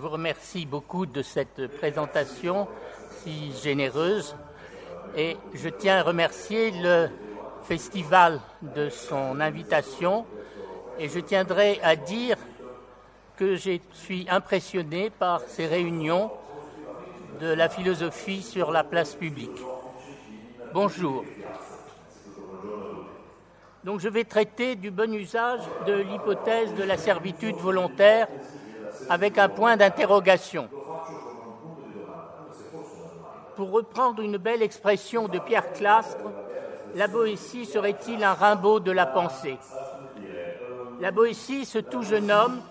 vous remercie beaucoup de cette présentation si généreuse et je tiens à remercier le festival de son invitation et je tiendrai à dire que je suis impressionné par ces réunions de la philosophie sur la place publique. Bonjour. Donc je vais traiter du bon usage de l'hypothèse de la servitude volontaire avec un point d'interrogation. Pour reprendre une belle expression de Pierre Clastre, la Boétie serait-il un Rimbaud de la pensée? La Boétie, ce tout jeune homme,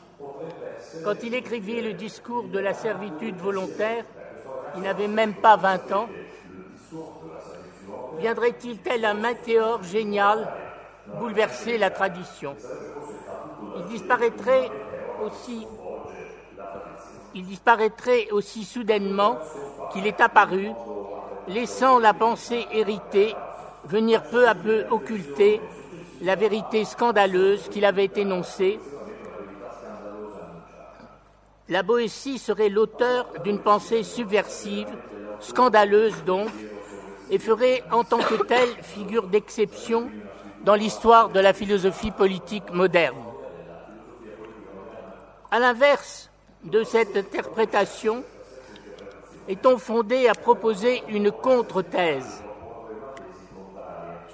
quand il écrivit le discours de la servitude volontaire, il n'avait même pas 20 ans, viendrait-il tel un météore génial bouleverser la tradition? Il disparaîtrait aussi il disparaîtrait aussi soudainement qu'il est apparu, laissant la pensée héritée venir peu à peu occulter la vérité scandaleuse qu'il avait énoncée. La Boétie serait l'auteur d'une pensée subversive, scandaleuse donc, et ferait en tant que telle figure d'exception dans l'histoire de la philosophie politique moderne. À l'inverse de cette interprétation, est-on fondé à proposer une contre-thèse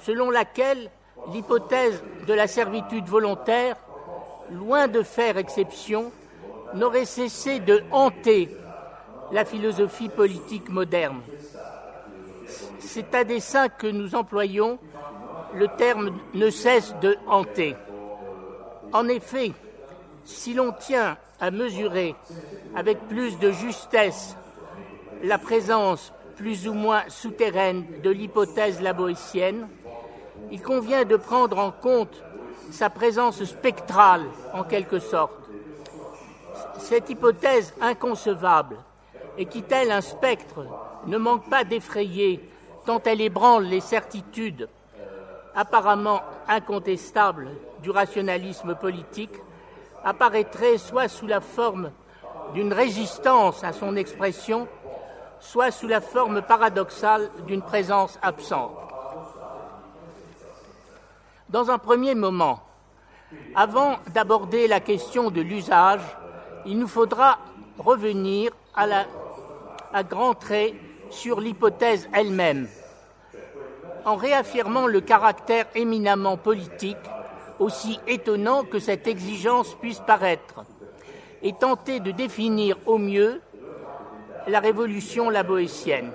selon laquelle l'hypothèse de la servitude volontaire, loin de faire exception, n'aurait cessé de hanter la philosophie politique moderne. C'est à dessein que nous employons le terme ne cesse de hanter. En effet, si l'on tient à mesurer avec plus de justesse la présence plus ou moins souterraine de l'hypothèse laboétienne, il convient de prendre en compte sa présence spectrale, en quelque sorte. Cette hypothèse inconcevable, et qui, telle un spectre, ne manque pas d'effrayer tant elle ébranle les certitudes apparemment incontestables du rationalisme politique, apparaîtrait soit sous la forme d'une résistance à son expression, soit sous la forme paradoxale d'une présence absente. Dans un premier moment, avant d'aborder la question de l'usage, il nous faudra revenir à, la, à grands traits sur l'hypothèse elle-même, en réaffirmant le caractère éminemment politique, aussi étonnant que cette exigence puisse paraître, et tenter de définir au mieux la révolution laboétienne.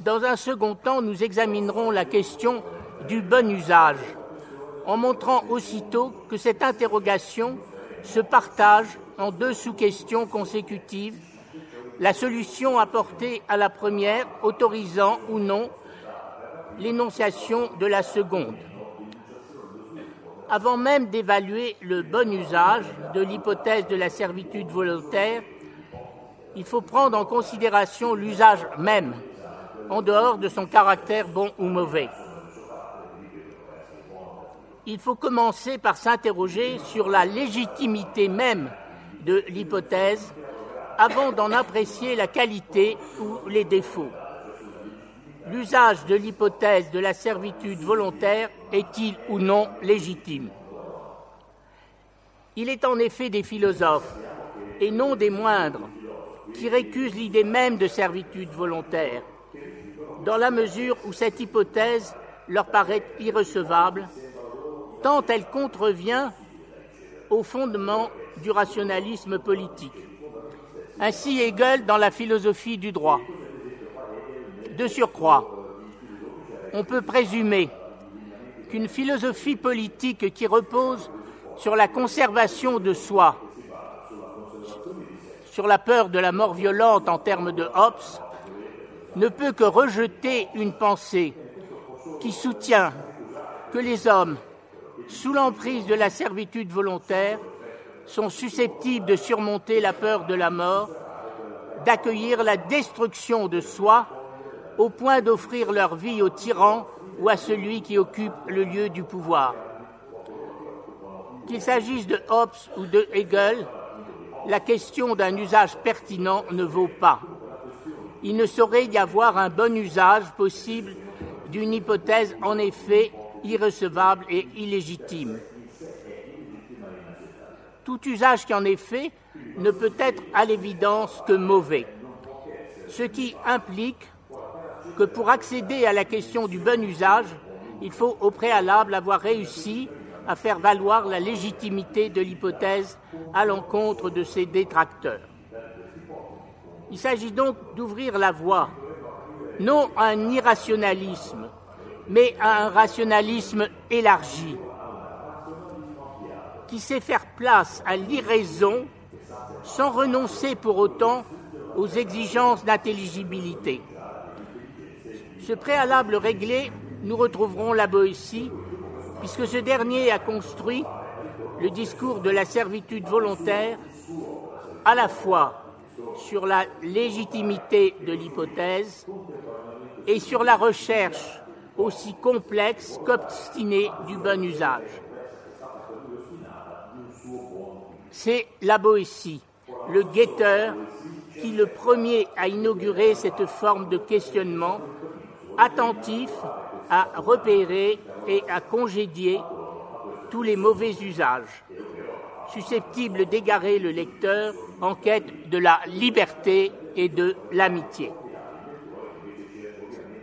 Dans un second temps, nous examinerons la question du bon usage, en montrant aussitôt que cette interrogation se partage en deux sous-questions consécutives, la solution apportée à la première autorisant ou non l'énonciation de la seconde. Avant même d'évaluer le bon usage de l'hypothèse de la servitude volontaire, il faut prendre en considération l'usage même en dehors de son caractère bon ou mauvais. Il faut commencer par s'interroger sur la légitimité même de l'hypothèse avant d'en apprécier la qualité ou les défauts. L'usage de l'hypothèse de la servitude volontaire est-il ou non légitime? Il est en effet des philosophes, et non des moindres, qui récusent l'idée même de servitude volontaire dans la mesure où cette hypothèse leur paraît irrecevable, tant elle contrevient au fondement du rationalisme politique. Ainsi Hegel dans la philosophie du droit. De surcroît, on peut présumer qu'une philosophie politique qui repose sur la conservation de soi, sur la peur de la mort violente en termes de Hobbes, ne peut que rejeter une pensée qui soutient que les hommes, sous l'emprise de la servitude volontaire, sont susceptibles de surmonter la peur de la mort, d'accueillir la destruction de soi, au point d'offrir leur vie au tyran ou à celui qui occupe le lieu du pouvoir. Qu'il s'agisse de Hobbes ou de Hegel, la question d'un usage pertinent ne vaut pas. Il ne saurait y avoir un bon usage possible d'une hypothèse en effet irrecevable et illégitime. Tout usage qui en est fait ne peut être à l'évidence que mauvais, ce qui implique que pour accéder à la question du bon usage, il faut au préalable avoir réussi à faire valoir la légitimité de l'hypothèse à l'encontre de ses détracteurs. Il s'agit donc d'ouvrir la voie, non à un irrationalisme, mais à un rationalisme élargi, qui sait faire place à l'irraison sans renoncer pour autant aux exigences d'intelligibilité. Ce préalable réglé, nous retrouverons la Boétie, puisque ce dernier a construit le discours de la servitude volontaire à la fois sur la légitimité de l'hypothèse et sur la recherche aussi complexe qu'obstinée du bon usage. C'est la Boétie, le guetteur, qui le premier a inauguré cette forme de questionnement attentif à repérer et à congédier tous les mauvais usages susceptibles d'égarer le lecteur en quête de la liberté et de l'amitié.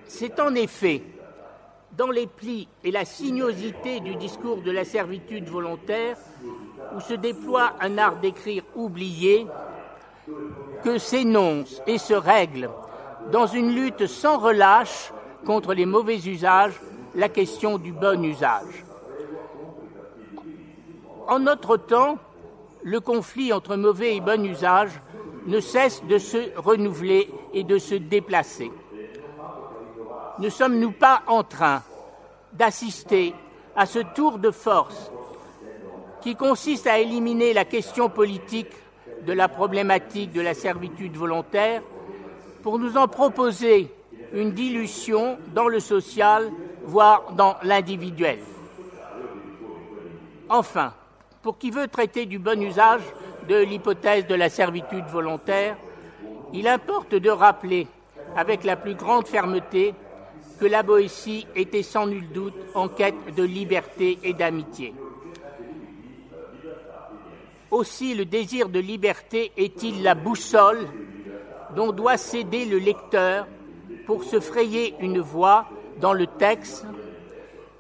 C'est en effet dans les plis et la sinuosité du discours de la servitude volontaire où se déploie un art d'écrire oublié que s'énonce et se règle dans une lutte sans relâche contre les mauvais usages la question du bon usage. En notre temps, le conflit entre mauvais et bon usage ne cesse de se renouveler et de se déplacer. Ne sommes-nous pas en train d'assister à ce tour de force qui consiste à éliminer la question politique de la problématique de la servitude volontaire pour nous en proposer une dilution dans le social, voire dans l'individuel. Enfin, pour qui veut traiter du bon usage de l'hypothèse de la servitude volontaire, il importe de rappeler avec la plus grande fermeté que la Boétie était sans nul doute en quête de liberté et d'amitié. Aussi le désir de liberté est-il la boussole dont doit céder le lecteur pour se frayer une voie dans le texte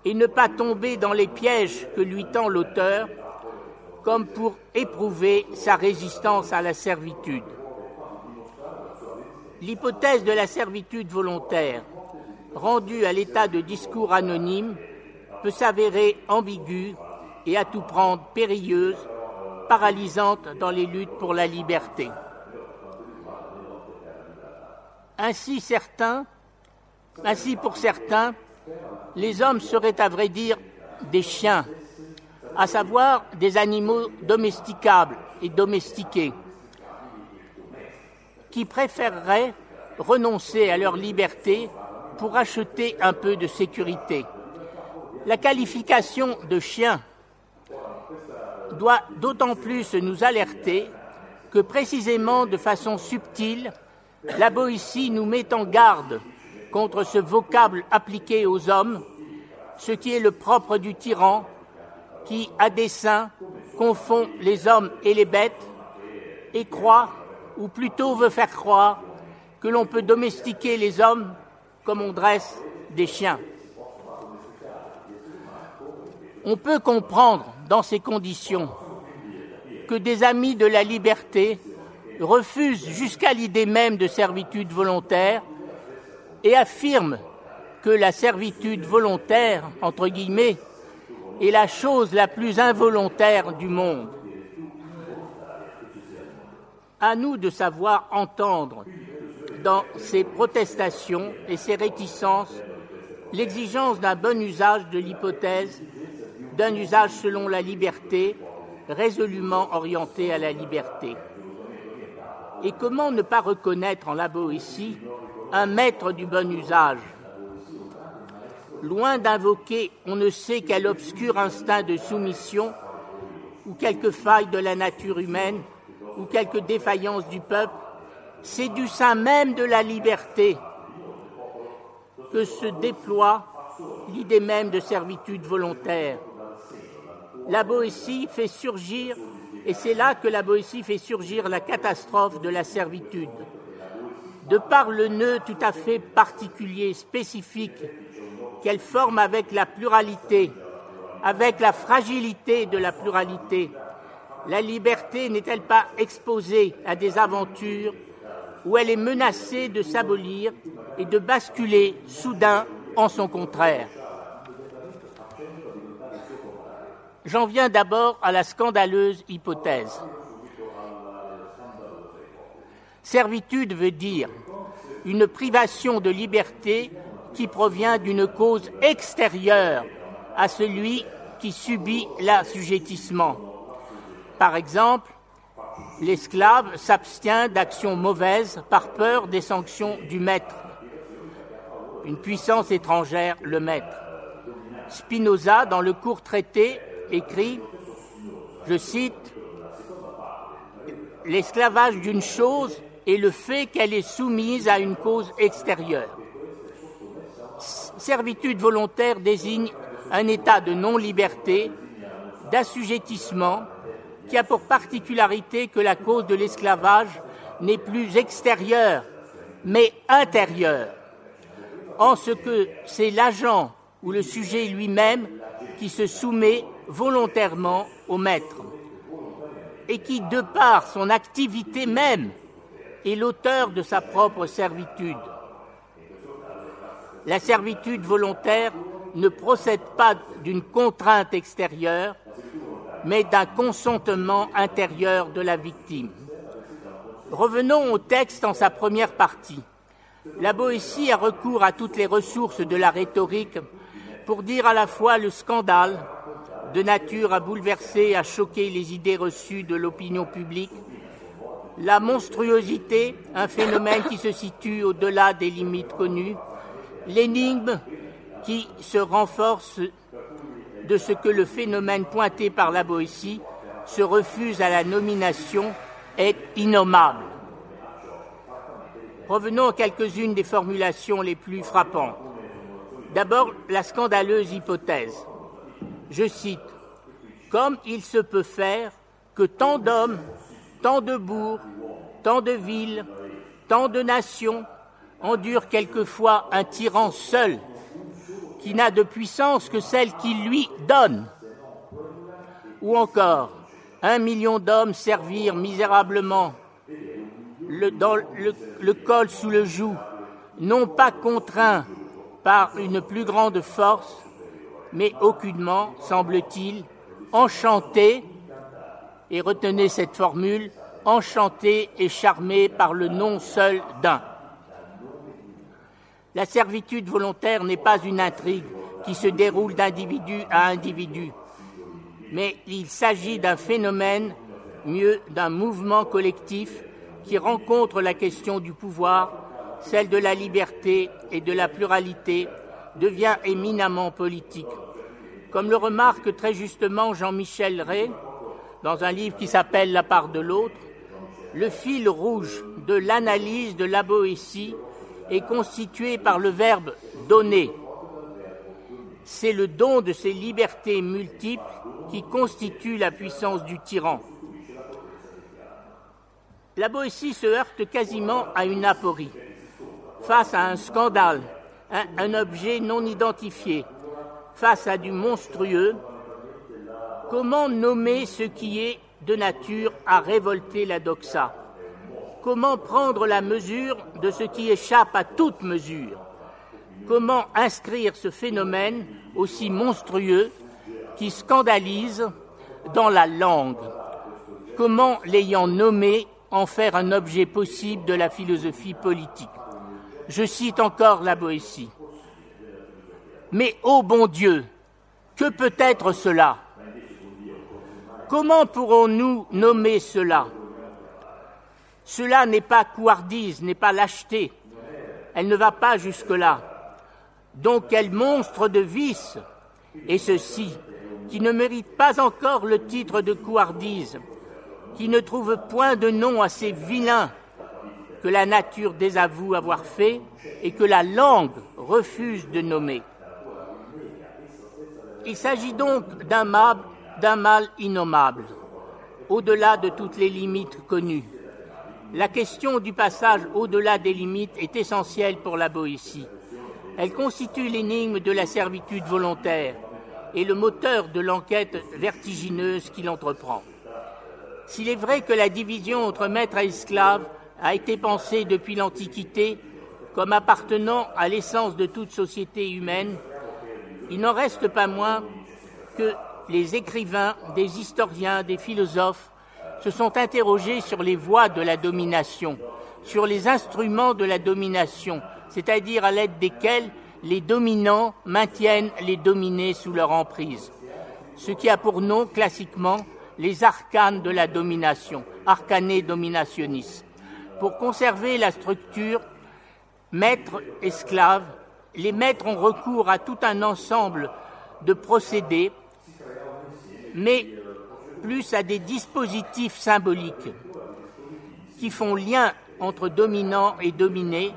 et ne pas tomber dans les pièges que lui tend l'auteur, comme pour éprouver sa résistance à la servitude. L'hypothèse de la servitude volontaire, rendue à l'état de discours anonyme, peut s'avérer ambiguë et à tout prendre périlleuse, paralysante dans les luttes pour la liberté. Ainsi, pour certains, les hommes seraient à vrai dire des chiens, à savoir des animaux domesticables et domestiqués, qui préféreraient renoncer à leur liberté pour acheter un peu de sécurité. La qualification de chien doit d'autant plus nous alerter que précisément de façon subtile, la Boétie nous met en garde contre ce vocable appliqué aux hommes, ce qui est le propre du tyran qui, à dessein, confond les hommes et les bêtes et croit, ou plutôt veut faire croire, que l'on peut domestiquer les hommes comme on dresse des chiens. On peut comprendre dans ces conditions que des amis de la liberté refuse jusqu'à l'idée même de servitude volontaire et affirme que la servitude volontaire, entre guillemets, est la chose la plus involontaire du monde. À nous de savoir entendre dans ces protestations et ces réticences l'exigence d'un bon usage de l'hypothèse, d'un usage selon la liberté, résolument orienté à la liberté. Et comment ne pas reconnaître en la Boétie un maître du bon usage? Loin d'invoquer on ne sait quel obscur instinct de soumission ou quelque faille de la nature humaine ou quelque défaillance du peuple, c'est du sein même de la liberté que se déploie l'idée même de servitude volontaire. La Boétie fait surgir, et c'est là que la Boétie fait surgir la catastrophe de la servitude. De par le nœud tout à fait particulier, spécifique, qu'elle forme avec la pluralité, avec la fragilité de la pluralité, la liberté n'est-elle pas exposée à des aventures où elle est menacée de s'abolir et de basculer soudain en son contraire? J'en viens d'abord à la scandaleuse hypothèse. Servitude veut dire une privation de liberté qui provient d'une cause extérieure à celui qui subit l'assujettissement. Par exemple, l'esclave s'abstient d'actions mauvaises par peur des sanctions du maître. Une puissance étrangère le maître. Spinoza, dans le court traité, écrit, je cite, L'esclavage d'une chose est le fait qu'elle est soumise à une cause extérieure. Servitude volontaire désigne un état de non-liberté, d'assujettissement, qui a pour particularité que la cause de l'esclavage n'est plus extérieure, mais intérieure, en ce que c'est l'agent ou le sujet lui-même qui se soumet volontairement au maître, et qui, de par son activité même, est l'auteur de sa propre servitude. La servitude volontaire ne procède pas d'une contrainte extérieure, mais d'un consentement intérieur de la victime. Revenons au texte en sa première partie. La Boétie a recours à toutes les ressources de la rhétorique pour dire à la fois le scandale, de nature à bouleverser, à choquer les idées reçues de l'opinion publique, la monstruosité, un phénomène qui se situe au-delà des limites connues, l'énigme qui se renforce de ce que le phénomène pointé par la Boétie se refuse à la nomination est innommable. Revenons à quelques-unes des formulations les plus frappantes. D'abord, la scandaleuse hypothèse. Je cite Comme il se peut faire que tant d'hommes, tant de bourgs, tant de villes, tant de nations endurent quelquefois un tyran seul qui n'a de puissance que celle qu'il lui donne. Ou encore, un million d'hommes servirent misérablement le, le, col sous le joug, non pas contraints par une plus grande force, mais aucunement, semble-t-il, enchantés, et retenez cette formule, enchantés et charmés par le nom seul d'un. La servitude volontaire n'est pas une intrigue qui se déroule d'individu à individu, mais il s'agit d'un phénomène, mieux d'un mouvement collectif qui rencontre la question du pouvoir, celle de la liberté et de la pluralité, devient éminemment politique. Comme le remarque très justement Jean-Michel Ray dans un livre qui s'appelle La part de l'autre, le fil rouge de l'analyse de la Boétie est constitué par le verbe donner. C'est le don de ces libertés multiples qui constitue la puissance du tyran. La Boétie se heurte quasiment à une aporie, face à un scandale, un, objet non identifié, face à du monstrueux. Comment nommer ce qui est de nature à révolter la doxa? Comment prendre la mesure de ce qui échappe à toute mesure? Comment inscrire ce phénomène aussi monstrueux qui scandalise dans la langue? Comment, l'ayant nommé, en faire un objet possible de la philosophie politique? Je cite encore la Boétie. Mais, ô bon Dieu, que peut être cela? Comment pourrons-nous nommer cela? Cela n'est pas couardise, n'est pas lâcheté. Elle ne va pas jusque-là. Donc quel monstre de vice Et ceci, qui ne mérite pas encore le titre de couardise, qui ne trouve point de nom assez vilain que la nature désavoue avoir fait et que la langue refuse de nommer. Il s'agit donc d'un mal, innommable, au-delà de toutes les limites connues. La question du passage au-delà des limites est essentielle pour la Boétie. Elle constitue l'énigme de la servitude volontaire et le moteur de l'enquête vertigineuse qu'il entreprend. S'il est vrai que la division entre maître et esclave a été pensée depuis l'Antiquité comme appartenant à l'essence de toute société humaine, il n'en reste pas moins que les écrivains, des historiens, des philosophes se sont interrogés sur les voies de la domination, sur les instruments de la domination, c'est-à-dire à, l'aide desquels les dominants maintiennent les dominés sous leur emprise, ce qui a pour nom classiquement les arcanes de la domination, arcané dominationnistes. Pour conserver la structure maître-esclave, les maîtres ont recours à tout un ensemble de procédés, mais plus à des dispositifs symboliques qui font lien entre dominant et dominé,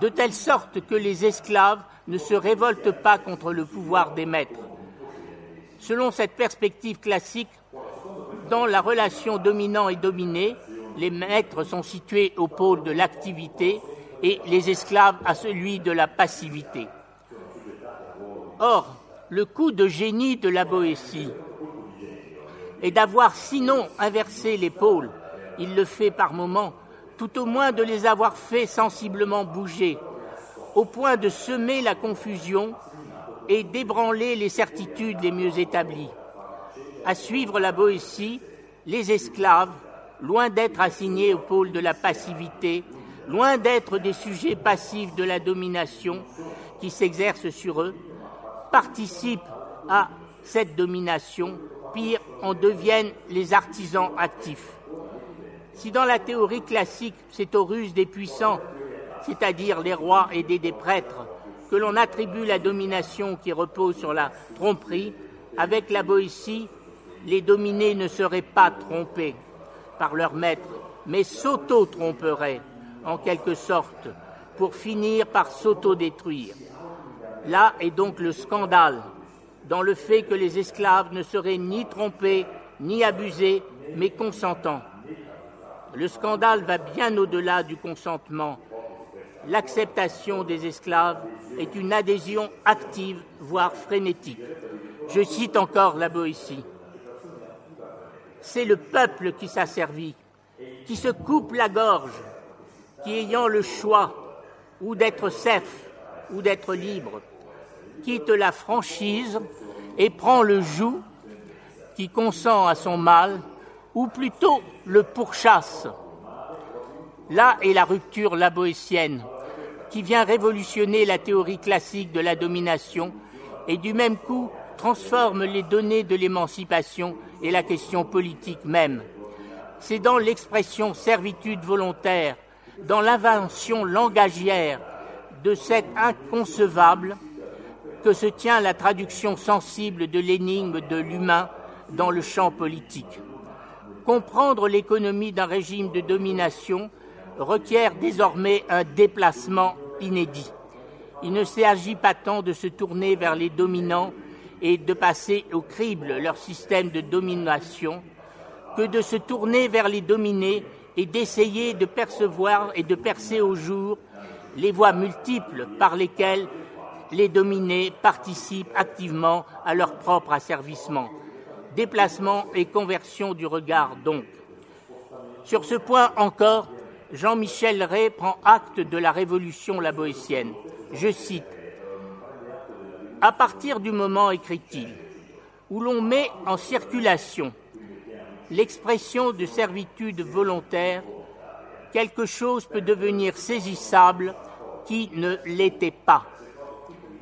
de telle sorte que les esclaves ne se révoltent pas contre le pouvoir des maîtres. Selon cette perspective classique, dans la relation dominant et dominé, les maîtres sont situés au pôle de l'activité et les esclaves à celui de la passivité. Or, le coup de génie de la Boétie est d'avoir sinon inversé les pôles, il le fait par moments, tout au moins de les avoir fait sensiblement bouger, au point de semer la confusion et d'ébranler les certitudes les mieux établies à suivre la Boétie, les esclaves, loin d'être assignés au pôle de la passivité, loin d'être des sujets passifs de la domination qui s'exerce sur eux, participent à cette domination, pire, en deviennent les artisans actifs. Si dans la théorie classique, c'est aux ruses des puissants, c'est-à-dire les rois aidés des prêtres, que l'on attribue la domination qui repose sur la tromperie, avec la Boétie, les dominés ne seraient pas trompés par leur maître, mais s'auto-tromperaient, en quelque sorte, pour finir par s'auto-détruire. Là est donc le scandale, dans le fait que les esclaves ne seraient ni trompés, ni abusés, mais consentants. Le scandale va bien au-delà du consentement. L'acceptation des esclaves est une adhésion active, voire frénétique. Je cite encore la Boétie c'est le peuple qui s'asservit, qui se coupe la gorge, qui ayant le choix ou d'être serf ou d'être libre, quitte la franchise et prend le joug qui consent à son mal, ou plutôt le pourchasse. Là est la rupture laboétienne, qui vient révolutionner la théorie classique de la domination et du même coup transforme les données de l'émancipation et la question politique même. C'est dans l'expression servitude volontaire, dans l'invention langagière de cet inconcevable que se tient la traduction sensible de l'énigme de l'humain dans le champ politique. Comprendre l'économie d'un régime de domination requiert désormais un déplacement inédit. Il ne s'agit pas tant de se tourner vers les dominants et de passer au crible leur système de domination que de se tourner vers les dominés et d'essayer de percevoir et de percer au jour les voies multiples par lesquelles les dominés participent activement à leur propre asservissement. Déplacement et conversion du regard donc. Sur ce point encore, Jean-Michel Ray prend acte de la révolution laboétienne. Je cite à partir du moment, écrit-il, où l'on met en circulation l'expression de servitude volontaire, quelque chose peut devenir saisissable qui ne l'était pas.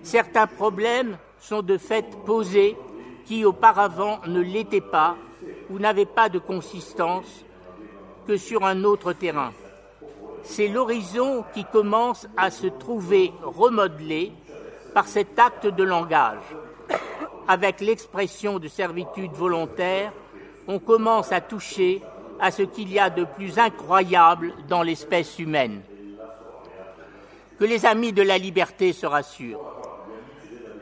Certains problèmes sont de fait posés qui auparavant ne l'étaient pas ou n'avaient pas de consistance que sur un autre terrain. C'est l'horizon qui commence à se trouver remodelé par cet acte de langage. Avec l'expression de servitude volontaire, on commence à toucher à ce qu'il y a de plus incroyable dans l'espèce humaine. Que les amis de la liberté se rassurent.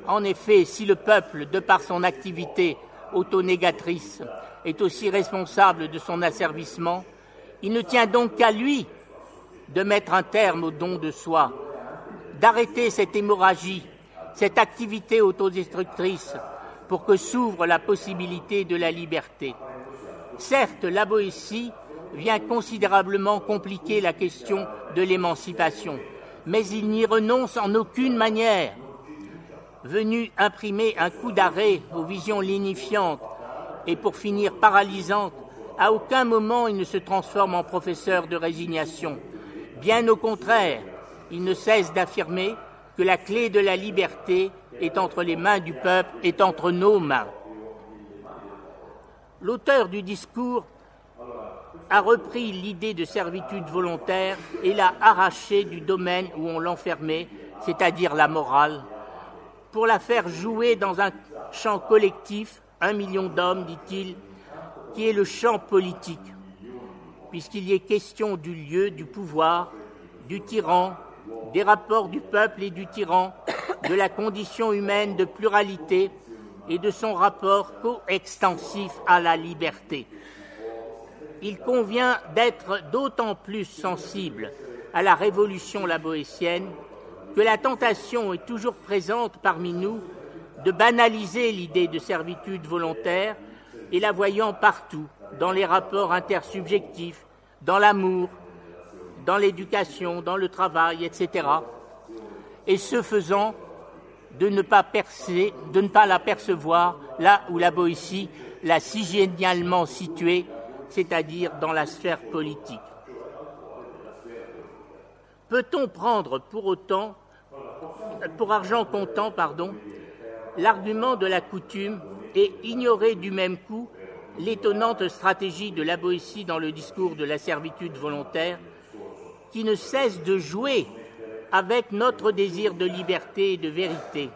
En effet, si le peuple, de par son activité autonégatrice, est aussi responsable de son asservissement, il ne tient donc qu'à lui de mettre un terme au don de soi, d'arrêter cette hémorragie, cette activité autodestructrice, pour que s'ouvre la possibilité de la liberté. Certes, la Boétie vient considérablement compliquer la question de l'émancipation, mais il n'y renonce en aucune manière. Venu imprimer un coup d'arrêt aux visions lignifiantes et pour finir paralysantes, à aucun moment il ne se transforme en professeur de résignation. Bien au contraire, il ne cesse d'affirmer la clé de la liberté est entre les mains du peuple, est entre nos mains. L'auteur du discours a repris l'idée de servitude volontaire et l'a arrachée du domaine où on l'enfermait, c'est-à-dire la morale, pour la faire jouer dans un champ collectif, un million d'hommes, dit-il, qui est le champ politique, puisqu'il y est question du lieu, du pouvoir, du tyran, des rapports du peuple et du tyran, de la condition humaine de pluralité et de son rapport coextensif à la liberté. Il convient d'être d'autant plus sensible à la révolution laboétienne que la tentation est toujours présente parmi nous de banaliser l'idée de servitude volontaire et la voyant partout, dans les rapports intersubjectifs, dans l'amour, dans l'éducation, dans le travail, etc. Et ce faisant, de ne pas percer, de ne pas l'apercevoir là où la Boétie l'a si génialement située, c'est-à-dire dans la sphère politique. Peut-on prendre pour autant, pour argent comptant, pardon, l'argument de la coutume et ignorer du même coup l'étonnante stratégie de la Boétie dans le discours de la servitude volontaire, qui ne cesse de jouer avec notre désir de liberté et de vérité.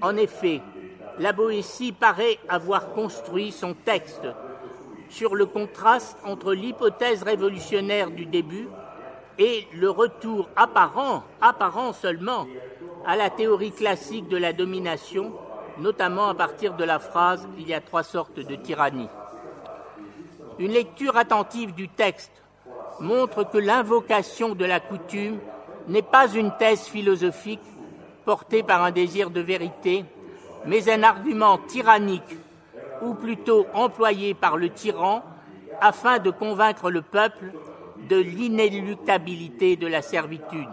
En effet, la Boétie paraît avoir construit son texte sur le contraste entre l'hypothèse révolutionnaire du début et le retour apparent, apparent seulement, à la théorie classique de la domination, notamment à partir de la phrase Il y a trois sortes de tyrannie. Une lecture attentive du texte montre que l'invocation de la coutume n'est pas une thèse philosophique portée par un désir de vérité, mais un argument tyrannique, ou plutôt employé par le tyran afin de convaincre le peuple de l'inéluctabilité de la servitude.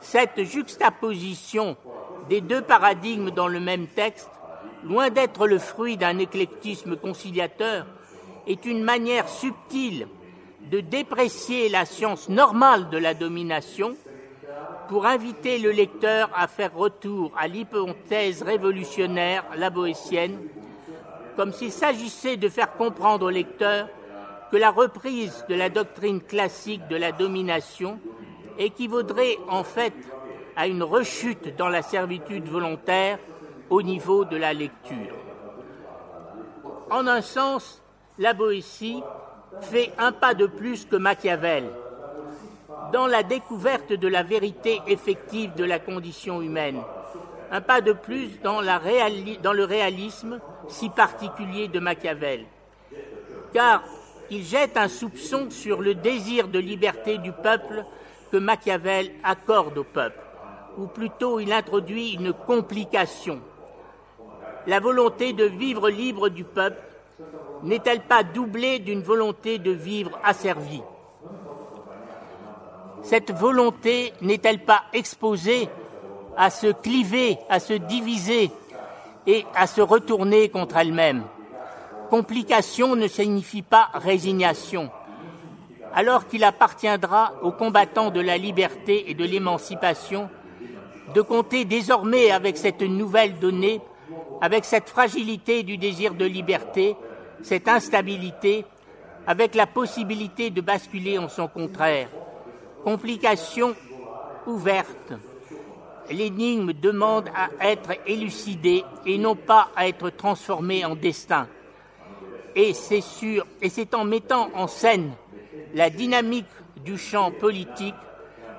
Cette juxtaposition des deux paradigmes dans le même texte, loin d'être le fruit d'un éclectisme conciliateur, est une manière subtile de déprécier la science normale de la domination pour inviter le lecteur à faire retour à l'hypothèse révolutionnaire, la boétienne, comme s'il s'agissait de faire comprendre au lecteur que la reprise de la doctrine classique de la domination équivaudrait en fait à une rechute dans la servitude volontaire au niveau de la lecture. En un sens, la Boétie fait un pas de plus que Machiavel dans la découverte de la vérité effective de la condition humaine, un pas de plus dans, le réalisme si particulier de Machiavel, car il jette un soupçon sur le désir de liberté du peuple que Machiavel accorde au peuple, ou plutôt il introduit une complication. La volonté de vivre libre du peuple n'est-elle pas doublée d'une volonté de vivre asservie? Cette volonté n'est-elle pas exposée à se cliver, à se diviser et à se retourner contre elle-même? Complication ne signifie pas résignation, alors qu'il appartiendra aux combattants de la liberté et de l'émancipation de compter désormais avec cette nouvelle donnée, avec cette fragilité du désir de liberté cette instabilité avec la possibilité de basculer en son contraire. Complication ouverte. L'énigme demande à être élucidée et non pas à être transformée en destin. Et c'est sûr, et c'est en mettant en scène la dynamique du champ politique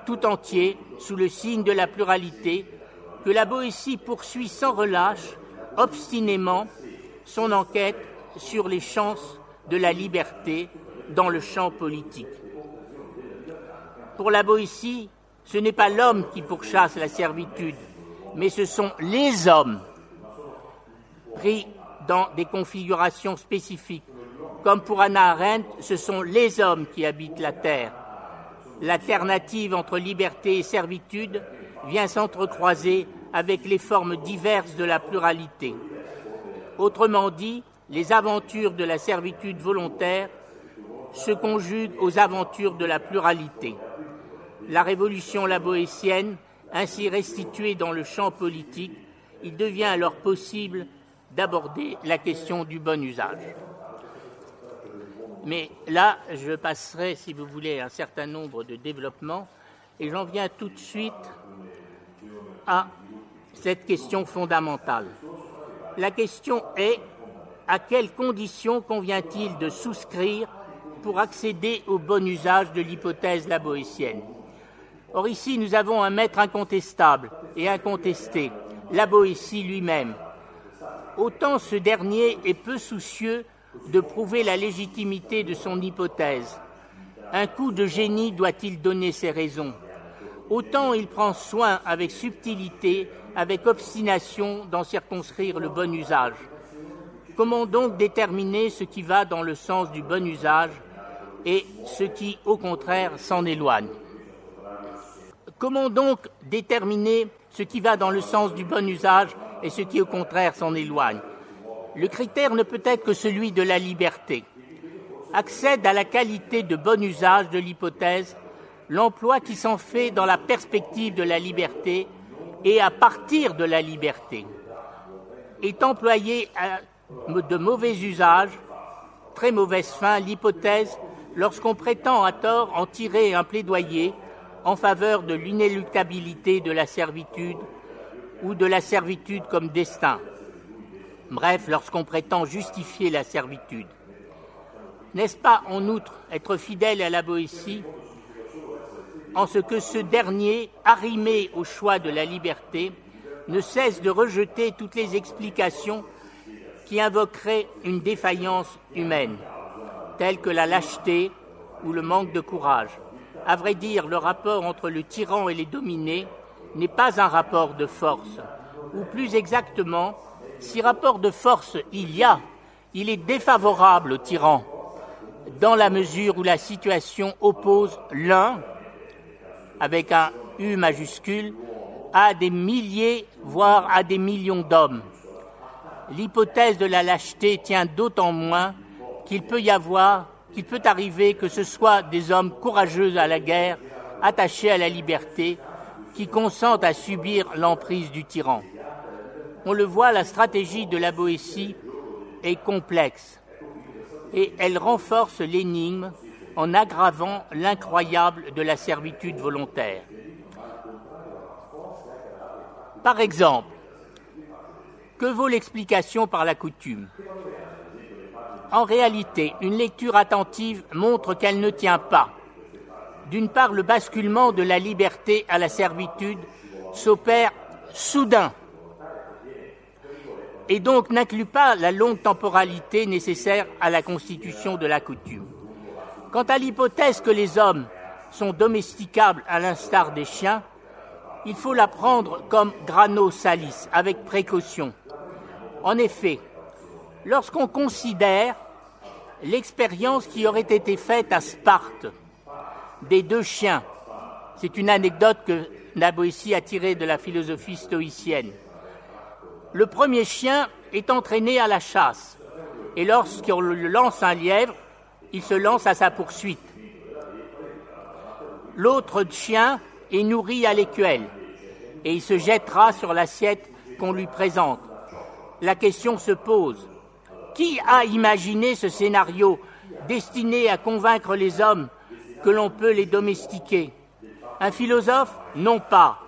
tout entier sous le signe de la pluralité que la Boétie poursuit sans relâche, obstinément, son enquête sur les chances de la liberté dans le champ politique. Pour la Boétie, ce n'est pas l'homme qui pourchasse la servitude, mais ce sont les hommes pris dans des configurations spécifiques. Comme pour Anna Arendt, ce sont les hommes qui habitent la terre. L'alternative entre liberté et servitude vient s'entrecroiser avec les formes diverses de la pluralité. Autrement dit, les aventures de la servitude volontaire se conjuguent aux aventures de la pluralité. La révolution laboétienne, ainsi restituée dans le champ politique, il devient alors possible d'aborder la question du bon usage. Mais là, je passerai, si vous voulez, un certain nombre de développements et j'en viens tout de suite à cette question fondamentale. La question est à quelles conditions convient-il de souscrire pour accéder au bon usage de l'hypothèse laboétienne? Or ici, nous avons un maître incontestable et incontesté, la Boétie lui-même. Autant ce dernier est peu soucieux de prouver la légitimité de son hypothèse. Un coup de génie doit-il donner ses raisons Autant il prend soin avec subtilité, avec obstination d'en circonscrire le bon usage. Comment donc déterminer ce qui va dans le sens du bon usage et ce qui, au contraire, s'en éloigne? Comment donc déterminer ce qui va dans le sens du bon usage et ce qui, au contraire, s'en éloigne? Le critère ne peut être que celui de la liberté. Accède à la qualité de bon usage de l'hypothèse l'emploi qui s'en fait dans la perspective de la liberté et à partir de la liberté. Est employé à de mauvais usage, très mauvaise fin, l'hypothèse lorsqu'on prétend à tort en tirer un plaidoyer en faveur de l'inéluctabilité de la servitude ou de la servitude comme destin bref, lorsqu'on prétend justifier la servitude. N'est-ce pas, en outre, être fidèle à la Boétie en ce que ce dernier, arrimé au choix de la liberté, ne cesse de rejeter toutes les explications qui invoqueraient une défaillance humaine, telle que la lâcheté ou le manque de courage. À vrai dire, le rapport entre le tyran et les dominés n'est pas un rapport de force, ou plus exactement, si rapport de force il y a, il est défavorable au tyran, dans la mesure où la situation oppose l'un, avec un U majuscule, à des milliers, voire à des millions d'hommes. L'hypothèse de la lâcheté tient d'autant moins qu'il peut y avoir, qu'il peut arriver que ce soit des hommes courageux à la guerre, attachés à la liberté, qui consentent à subir l'emprise du tyran on le voit, la stratégie de la Boétie est complexe et elle renforce l'énigme en aggravant l'incroyable de la servitude volontaire. Par exemple, que vaut l'explication par la coutume? En réalité, une lecture attentive montre qu'elle ne tient pas. D'une part, le basculement de la liberté à la servitude s'opère soudain et donc n'inclut pas la longue temporalité nécessaire à la constitution de la coutume. Quant à l'hypothèse que les hommes sont domesticables à l'instar des chiens, il faut la prendre comme grano salis, avec précaution. En effet, lorsqu'on considère l'expérience qui aurait été faite à Sparte des deux chiens, c'est une anecdote que Naboïsi a tirée de la philosophie stoïcienne, le premier chien est entraîné à la chasse, et lorsqu'on lance un lièvre, il se lance à sa poursuite. L'autre chien est nourri à l'écuelle, et il se jettera sur l'assiette qu'on lui présente. La question se pose. Qui a imaginé ce scénario destiné à convaincre les hommes que l'on peut les domestiquer? Un philosophe? Non pas,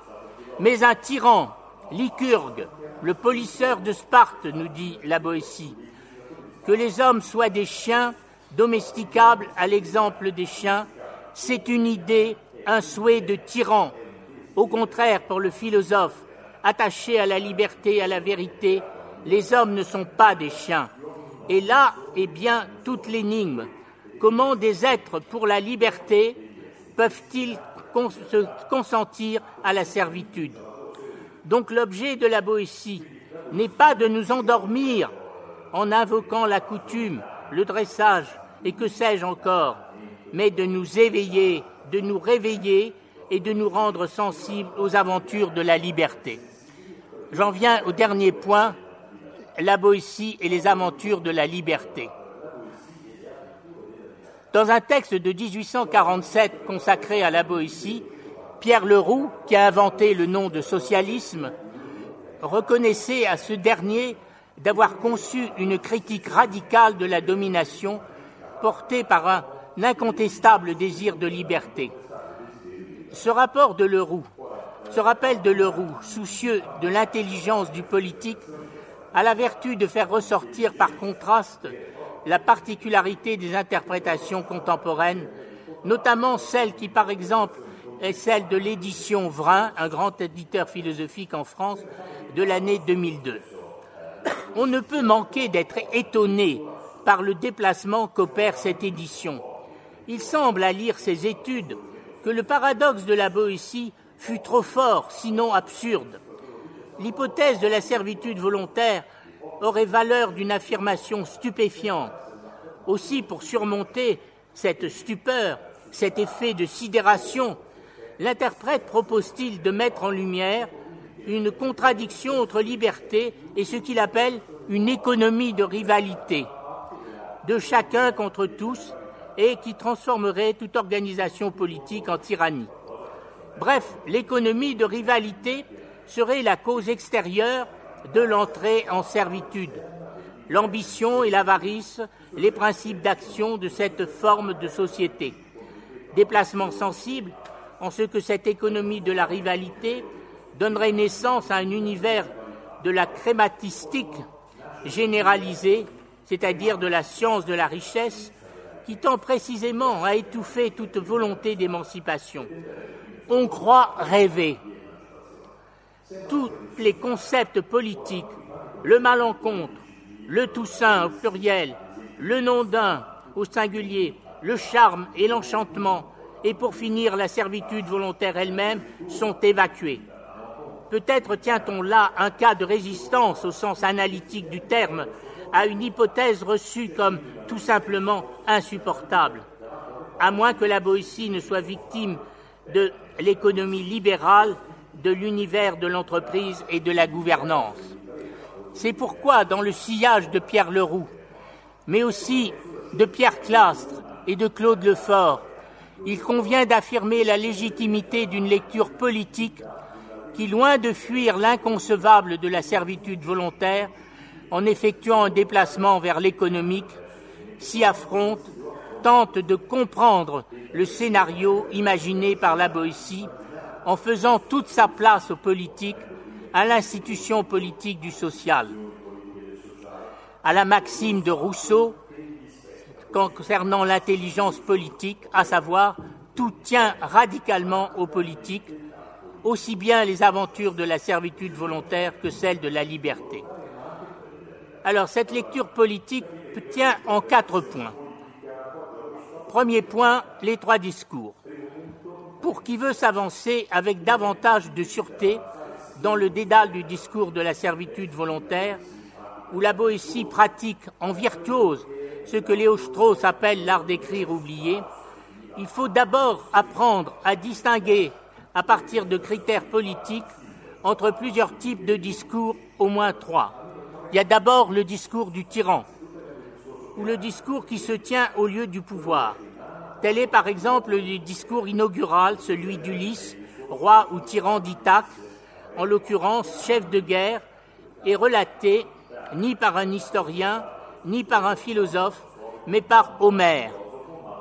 mais un tyran, Lycurgue, le polisseur de Sparte, nous dit la Boétie. Que les hommes soient des chiens, domesticables à l'exemple des chiens, c'est une idée, un souhait de tyran. Au contraire, pour le philosophe, attaché à la liberté, à la vérité, les hommes ne sont pas des chiens. Et là est bien toute l'énigme. Comment des êtres pour la liberté peuvent-ils se consentir à la servitude? Donc l'objet de la Boétie n'est pas de nous endormir en invoquant la coutume, le dressage et que sais-je encore, mais de nous éveiller, de nous réveiller et de nous rendre sensibles aux aventures de la liberté. J'en viens au dernier point, la Boétie et les aventures de la liberté. Dans un texte de 1847 consacré à la Boétie, Pierre Leroux, qui a inventé le nom de socialisme, reconnaissait à ce dernier d'avoir conçu une critique radicale de la domination portée par un incontestable désir de liberté. Ce rapport de Leroux, ce rappel de Leroux, soucieux de l'intelligence du politique, a la vertu de faire ressortir par contraste la particularité des interprétations contemporaines, notamment celle qui, par exemple, est celle de l'édition Vrin, un grand éditeur philosophique en France, de l'année 2002. On ne peut manquer d'être étonné par le déplacement qu'opère cette édition. Il semble, à lire ces études, que le paradoxe de la Boétie fut trop fort, sinon absurde. L'hypothèse de la servitude volontaire aurait valeur d'une affirmation stupéfiante. Aussi, pour surmonter cette stupeur, cet effet de sidération, l'interprète propose-t-il de mettre en lumière une contradiction entre liberté et ce qu'il appelle une économie de rivalité, de chacun contre tous, et qui transformerait toute organisation politique en tyrannie. Bref, l'économie de rivalité serait la cause extérieure de l'entrée en servitude. L'ambition et l'avarice, les principes d'action de cette forme de société. Déplacement sensible en ce que cette économie de la rivalité donnerait naissance à un univers de la crématistique généralisée, c'est-à-dire de la science de la richesse, qui tend précisément à étouffer toute volonté d'émancipation. On croit rêver. Tous les concepts politiques, le malencontre, le toussaint au pluriel, le nom d'un au singulier, le charme et l'enchantement, et pour finir la servitude volontaire elle-même, sont évacués. Peut-être tient-on là un cas de résistance au sens analytique du terme à une hypothèse reçue comme tout simplement insupportable, à moins que la Boétie ne soit victime de l'économie libérale, de l'univers de l'entreprise et de la gouvernance. C'est pourquoi, dans le sillage de Pierre Leroux, mais aussi de Pierre Clastre et de Claude Lefort, il convient d'affirmer la légitimité d'une lecture politique qui, loin de fuir l'inconcevable de la servitude volontaire, en effectuant un déplacement vers l'économique, s'y affronte, tente de comprendre le scénario imaginé par la Boétie en faisant toute sa place aux politiques, à l'institution politique du social. À la maxime de Rousseau concernant l'intelligence politique, à savoir tout tient radicalement aux politiques, aussi bien les aventures de la servitude volontaire que celles de la liberté. Alors cette lecture politique tient en quatre points. Premier point, les trois discours. Pour qui veut s'avancer avec davantage de sûreté dans le dédale du discours de la servitude volontaire, où la Boétie pratique en virtuose ce que Léo Strauss appelle l'art d'écrire oublié, il faut d'abord apprendre à distinguer à partir de critères politiques entre plusieurs types de discours, au moins trois. Il y a d'abord le discours du tyran, ou le discours qui se tient au lieu du pouvoir. Tel est par exemple le discours inaugural, celui d'Ulysse, roi ou tyran d'Ithaque, en l'occurrence chef de guerre, et relaté ni par un historien, ni par un philosophe, mais par Homère,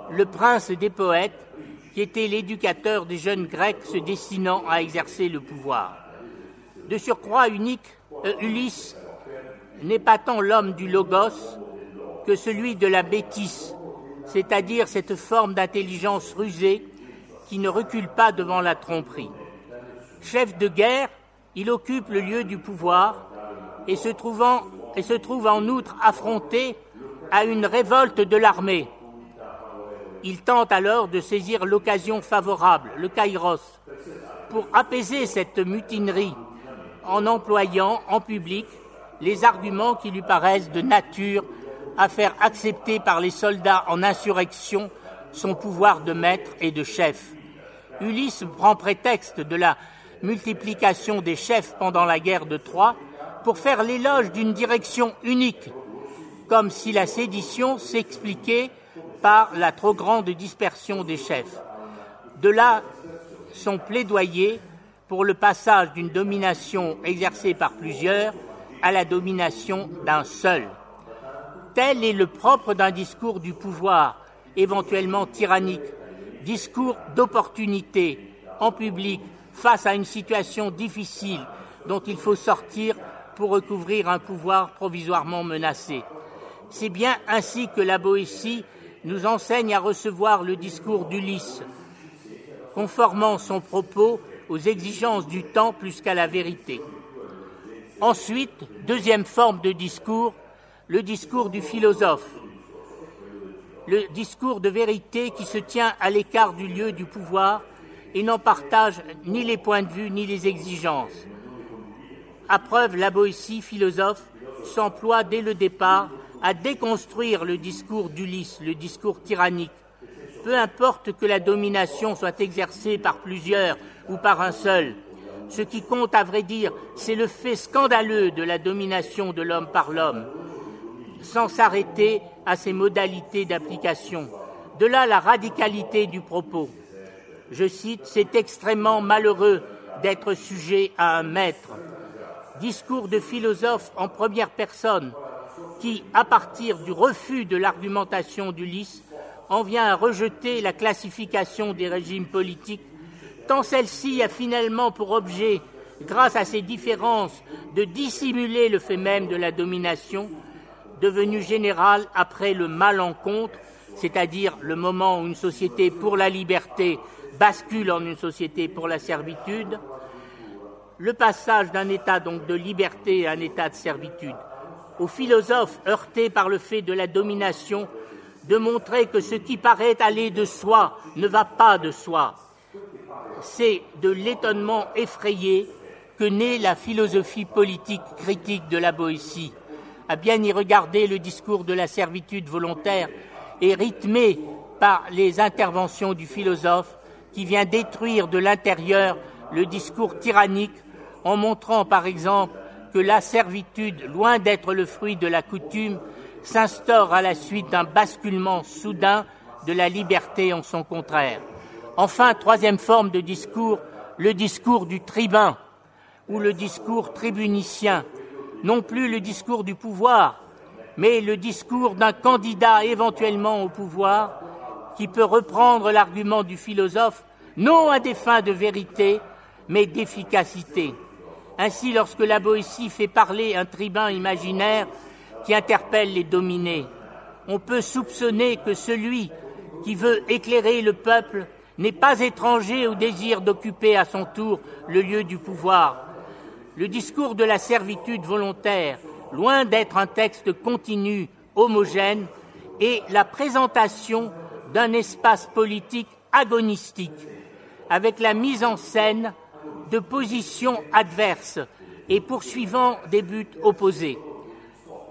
le prince des poètes, qui était l'éducateur des jeunes Grecs se destinant à exercer le pouvoir. De surcroît unique, euh, Ulysse n'est pas tant l'homme du logos que celui de la bêtise, c'est-à-dire cette forme d'intelligence rusée qui ne recule pas devant la tromperie. Chef de guerre, il occupe le lieu du pouvoir et se, et se trouve en outre affronté à une révolte de l'armée. Il tente alors de saisir l'occasion favorable, le kairos, pour apaiser cette mutinerie en employant en public les arguments qui lui paraissent de nature à faire accepter par les soldats en insurrection son pouvoir de maître et de chef. Ulysse prend prétexte de la multiplication des chefs pendant la guerre de Troie pour faire l'éloge d'une direction unique, comme si la sédition s'expliquait par la trop grande dispersion des chefs. De là son plaidoyer pour le passage d'une domination exercée par plusieurs à la domination d'un seul. Tel est le propre d'un discours du pouvoir, éventuellement tyrannique, discours d'opportunité en public face à une situation difficile dont il faut sortir pour recouvrir un pouvoir provisoirement menacé. C'est bien ainsi que la Boétie nous enseigne à recevoir le discours d'Ulysse, conformant son propos aux exigences du temps plus qu'à la vérité. Ensuite, deuxième forme de discours, le discours du philosophe, le discours de vérité qui se tient à l'écart du lieu du pouvoir et n'en partage ni les points de vue ni les exigences. À preuve, la Boétie philosophe s'emploie dès le départ à déconstruire le discours d'Ulysse, le discours tyrannique. Peu importe que la domination soit exercée par plusieurs ou par un seul, ce qui compte, à vrai dire, c'est le fait scandaleux de la domination de l'homme par l'homme, sans s'arrêter à ses modalités d'application. De là la radicalité du propos. Je cite, C'est extrêmement malheureux d'être sujet à un maître. Discours de philosophe en première personne, qui, à partir du refus de l'argumentation d'Ulysse, en vient à rejeter la classification des régimes politiques, tant celle-ci a finalement pour objet, grâce à ses différences, de dissimuler le fait même de la domination, devenu générale après le malencontre, c'est-à-dire le moment où une société pour la liberté bascule en une société pour la servitude, le passage d'un état donc de liberté à un état de servitude aux philosophes heurtés par le fait de la domination de montrer que ce qui paraît aller de soi ne va pas de soi. C'est de l'étonnement effrayé que naît la philosophie politique critique de la Boétie. À bien y regarder, le discours de la servitude volontaire est rythmé par les interventions du philosophe qui vient détruire de l'intérieur le discours tyrannique en montrant par exemple que la servitude, loin d'être le fruit de la coutume, s'instaure à la suite d'un basculement soudain de la liberté en son contraire. Enfin, troisième forme de discours, le discours du tribun ou le discours tribunicien, non plus le discours du pouvoir, mais le discours d'un candidat éventuellement au pouvoir qui peut reprendre l'argument du philosophe non à des fins de vérité, mais d'efficacité. Ainsi, lorsque la Boétie fait parler un tribun imaginaire qui interpelle les dominés, on peut soupçonner que celui qui veut éclairer le peuple n'est pas étranger au désir d'occuper à son tour le lieu du pouvoir. Le discours de la servitude volontaire, loin d'être un texte continu, homogène, est la présentation d'un espace politique agonistique, avec la mise en scène de positions adverses et poursuivant des buts opposés.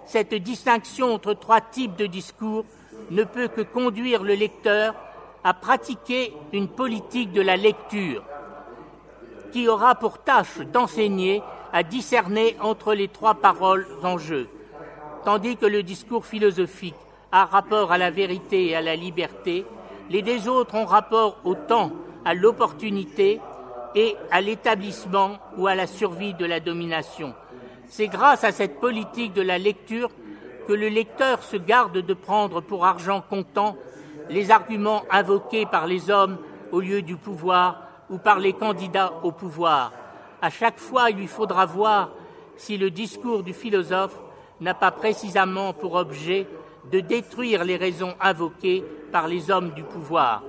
Cette distinction entre trois types de discours ne peut que conduire le lecteur à pratiquer une politique de la lecture qui aura pour tâche d'enseigner à discerner entre les trois paroles en jeu, tandis que le discours philosophique a rapport à la vérité et à la liberté, les deux autres ont rapport au temps, à l'opportunité et à l'établissement ou à la survie de la domination. C'est grâce à cette politique de la lecture que le lecteur se garde de prendre pour argent comptant les arguments invoqués par les hommes au lieu du pouvoir ou par les candidats au pouvoir. À chaque fois, il lui faudra voir si le discours du philosophe n'a pas précisément pour objet de détruire les raisons invoquées par les hommes du pouvoir.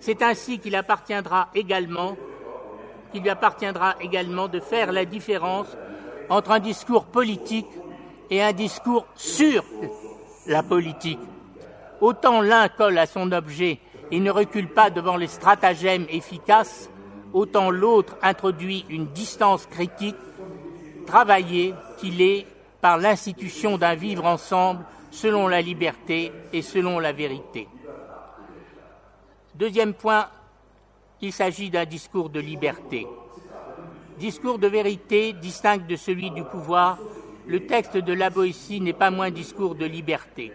C'est ainsi qu'il appartiendra également qu'il lui appartiendra également de faire la différence entre un discours politique et un discours sur la politique. Autant l'un colle à son objet et ne recule pas devant les stratagèmes efficaces, autant l'autre introduit une distance critique, travaillée qu'il est par l'institution d'un vivre ensemble selon la liberté et selon la vérité. Deuxième point, il s'agit d'un discours de liberté. Discours de vérité distinct de celui du pouvoir, le texte de la Boétie n'est pas moins discours de liberté.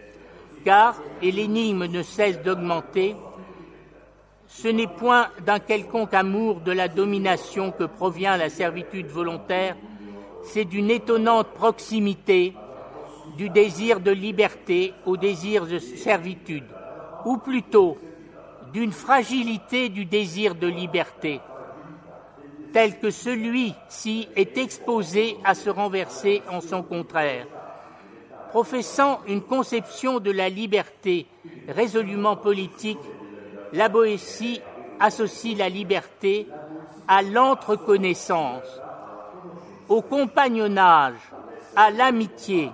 Car, et l'énigme ne cesse d'augmenter, ce n'est point d'un quelconque amour de la domination que provient la servitude volontaire, c'est d'une étonnante proximité du désir de liberté au désir de servitude, ou plutôt d'une fragilité du désir de liberté, tel que celui-ci est exposé à se renverser en son contraire. Professant une conception de la liberté résolument politique, la Boétie associe la liberté à l'entreconnaissance, au compagnonnage, à l'amitié.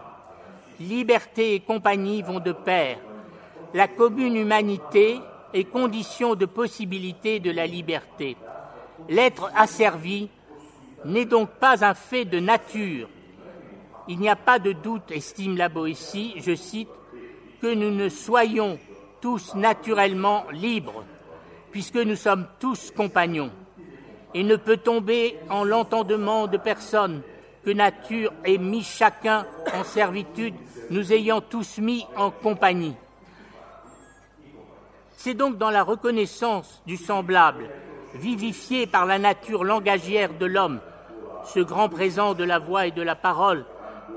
Liberté et compagnie vont de pair. La commune humanité et condition de possibilité de la liberté. L'être asservi n'est donc pas un fait de nature. Il n'y a pas de doute, estime la Boétie, je cite, que nous ne soyons tous naturellement libres, puisque nous sommes tous compagnons. Et ne peut tomber en l'entendement de personne que nature ait mis chacun en servitude, nous ayant tous mis en compagnie. C'est donc dans la reconnaissance du semblable, vivifié par la nature langagière de l'homme, ce grand présent de la voix et de la parole,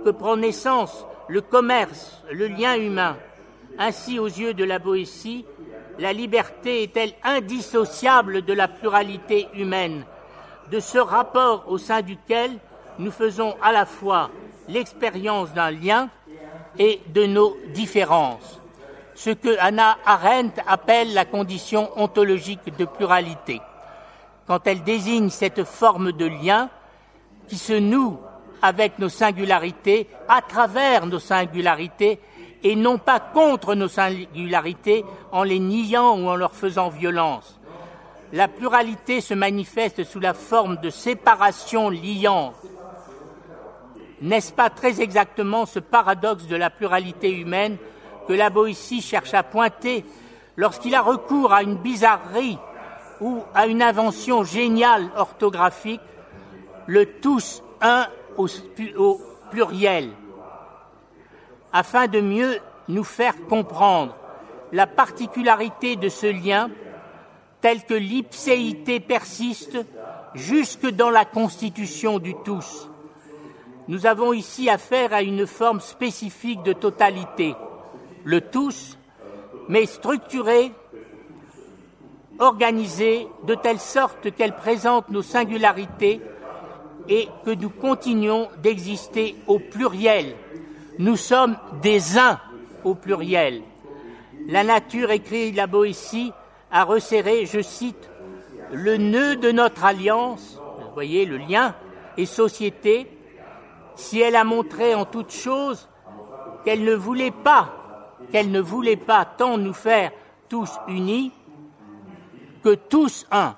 que prend naissance le commerce, le lien humain. Ainsi, aux yeux de la Boétie, la liberté est-elle indissociable de la pluralité humaine, de ce rapport au sein duquel nous faisons à la fois l'expérience d'un lien et de nos différences ce que Hannah Arendt appelle la condition ontologique de pluralité, quand elle désigne cette forme de lien qui se noue avec nos singularités, à travers nos singularités, et non pas contre nos singularités en les niant ou en leur faisant violence. La pluralité se manifeste sous la forme de séparation liante. N'est-ce pas très exactement ce paradoxe de la pluralité humaine que la Boétie cherche à pointer lorsqu'il a recours à une bizarrerie ou à une invention géniale orthographique, le tous un au, au pluriel, afin de mieux nous faire comprendre la particularité de ce lien tel que l'ipséité persiste jusque dans la constitution du tous. Nous avons ici affaire à une forme spécifique de totalité, le tous, mais structurée, organisée de telle sorte qu'elle présente nos singularités et que nous continuons d'exister au pluriel. Nous sommes des uns au pluriel. La nature, écrit la Boétie, a resserré, je cite, le nœud de notre alliance, voyez le lien, et société, si elle a montré en toute chose qu'elle ne voulait pas qu'elle ne voulait pas tant nous faire tous unis que tous un.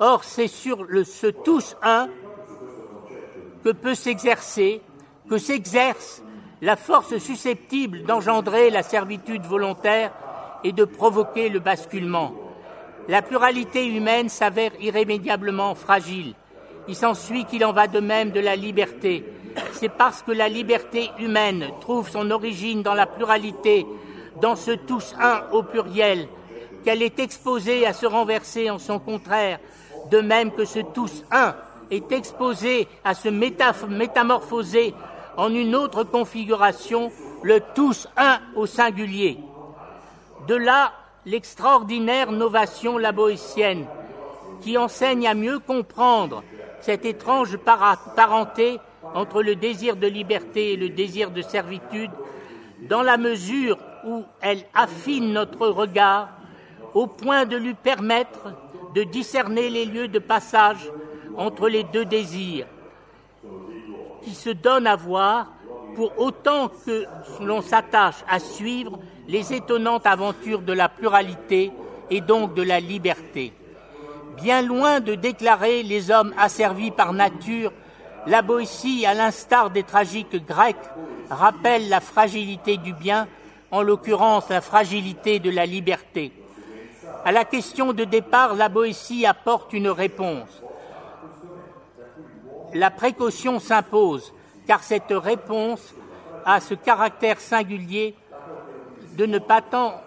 Or, c'est sur le, ce tous un que peut s'exercer, que s'exerce la force susceptible d'engendrer la servitude volontaire et de provoquer le basculement. La pluralité humaine s'avère irrémédiablement fragile. Il s'ensuit qu'il en va de même de la liberté, c'est parce que la liberté humaine trouve son origine dans la pluralité, dans ce tous un au pluriel, qu'elle est exposée à se renverser en son contraire, de même que ce tous un est exposé à se métamorphoser en une autre configuration, le tous un au singulier. De là l'extraordinaire novation laboétienne, qui enseigne à mieux comprendre cette étrange parenté entre le désir de liberté et le désir de servitude, dans la mesure où elle affine notre regard au point de lui permettre de discerner les lieux de passage entre les deux désirs, qui se donnent à voir pour autant que l'on s'attache à suivre les étonnantes aventures de la pluralité et donc de la liberté. Bien loin de déclarer les hommes asservis par nature, la Boétie, à l'instar des tragiques grecs, rappelle la fragilité du bien, en l'occurrence la fragilité de la liberté. À la question de départ, la Boétie apporte une réponse. La précaution s'impose, car cette réponse a ce caractère singulier de ne pas tant,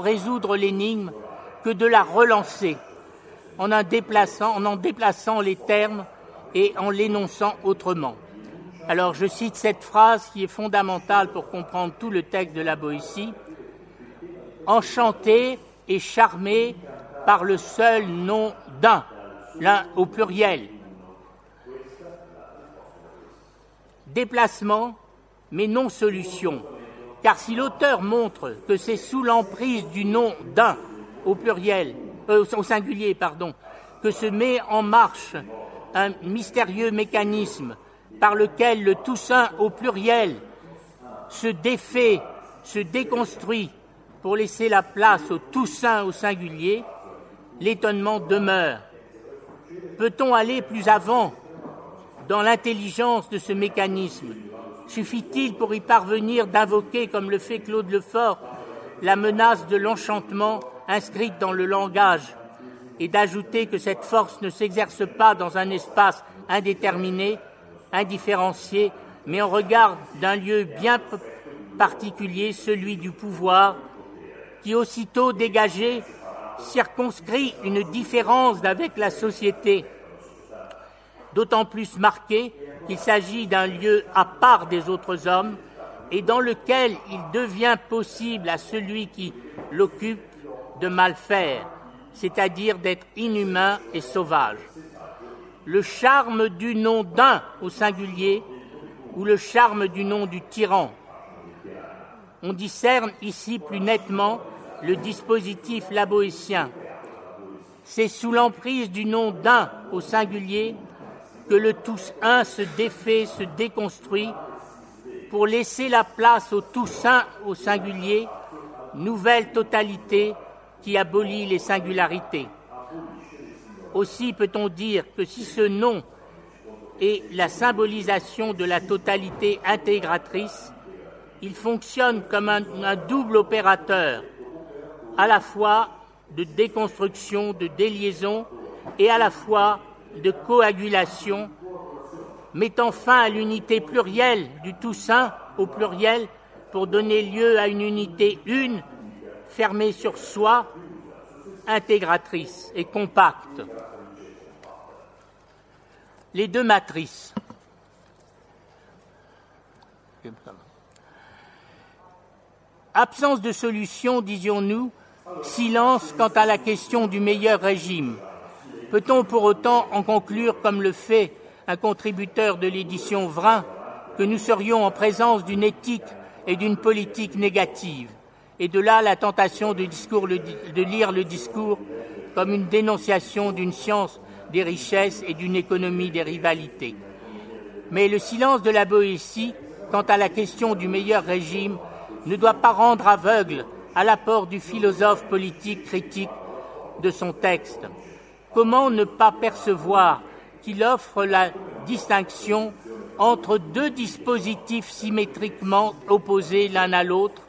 résoudre l'énigme que de la relancer en en déplaçant, en en déplaçant les termes et en l'énonçant autrement. Alors je cite cette phrase qui est fondamentale pour comprendre tout le texte de la Boétie. Enchanté et charmé par le seul nom d'un, l'un au pluriel. Déplacement, mais non solution. Car si l'auteur montre que c'est sous l'emprise du nom d'un au pluriel, euh, au singulier, pardon, que se met en marche un mystérieux mécanisme par lequel le Toussaint au pluriel se défait, se déconstruit pour laisser la place au Toussaint au singulier, l'étonnement demeure. Peut-on aller plus avant dans l'intelligence de ce mécanisme? Suffit-il pour y parvenir d'invoquer, comme le fait Claude Lefort, la menace de l'enchantement inscrite dans le langage et d'ajouter que cette force ne s'exerce pas dans un espace indéterminé, indifférencié, mais en regard d'un lieu bien particulier, celui du pouvoir, qui aussitôt dégagé circonscrit une différence avec la société, d'autant plus marquée qu'il s'agit d'un lieu à part des autres hommes et dans lequel il devient possible à celui qui l'occupe de mal faire, c'est-à-dire d'être inhumain et sauvage. Le charme du nom d'un au singulier ou le charme du nom du tyran. On discerne ici plus nettement le dispositif laboétien. C'est sous l'emprise du nom d'un au singulier que le tous un se défait, se déconstruit, pour laisser la place au tout saint au singulier, nouvelle totalité qui abolit les singularités. Aussi peut-on dire que si ce nom est la symbolisation de la totalité intégratrice, il fonctionne comme un, un double opérateur, à la fois de déconstruction, de déliaison, et à la fois de coagulation, mettant fin à l'unité plurielle du tout saint au pluriel pour donner lieu à une unité une, fermée sur soi, intégratrice et compacte. Les deux matrices. Absence de solution, disions-nous, silence quant à la question du meilleur régime. Peut-on pour autant en conclure, comme le fait un contributeur de l'édition Vrin, que nous serions en présence d'une éthique et d'une politique négative Et de là la tentation de, de lire le discours comme une dénonciation d'une science des richesses et d'une économie des rivalités. Mais le silence de la Boétie quant à la question du meilleur régime ne doit pas rendre aveugle à l'apport du philosophe politique critique de son texte. Comment ne pas percevoir qu'il offre la distinction entre deux dispositifs symétriquement opposés l'un à l'autre,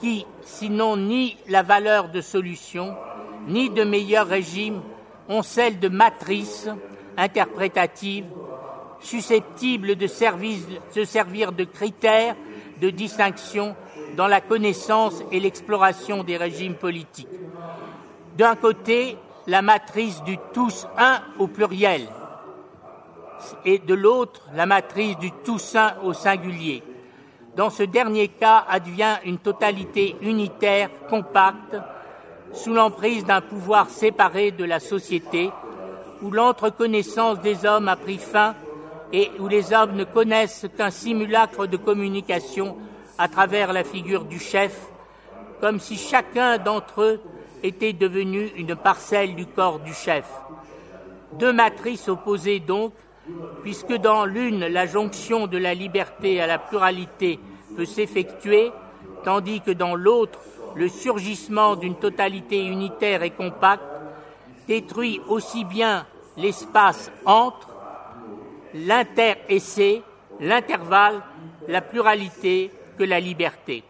qui, sinon ni la valeur de solution, ni de meilleur régime, ont celle de matrice interprétative, susceptible de, de servir de critère de distinction dans la connaissance et l'exploration des régimes politiques. D'un côté, la matrice du tous un au pluriel et de l'autre la matrice du tous un au singulier. Dans ce dernier cas advient une totalité unitaire, compacte, sous l'emprise d'un pouvoir séparé de la société, où l'entreconnaissance des hommes a pris fin et où les hommes ne connaissent qu'un simulacre de communication à travers la figure du chef, comme si chacun d'entre eux était devenu une parcelle du corps du chef. Deux matrices opposées donc, puisque dans l'une la jonction de la liberté à la pluralité peut s'effectuer, tandis que dans l'autre le surgissement d'une totalité unitaire et compacte détruit aussi bien l'espace entre, l'inter-essai, l'intervalle, la pluralité que la liberté.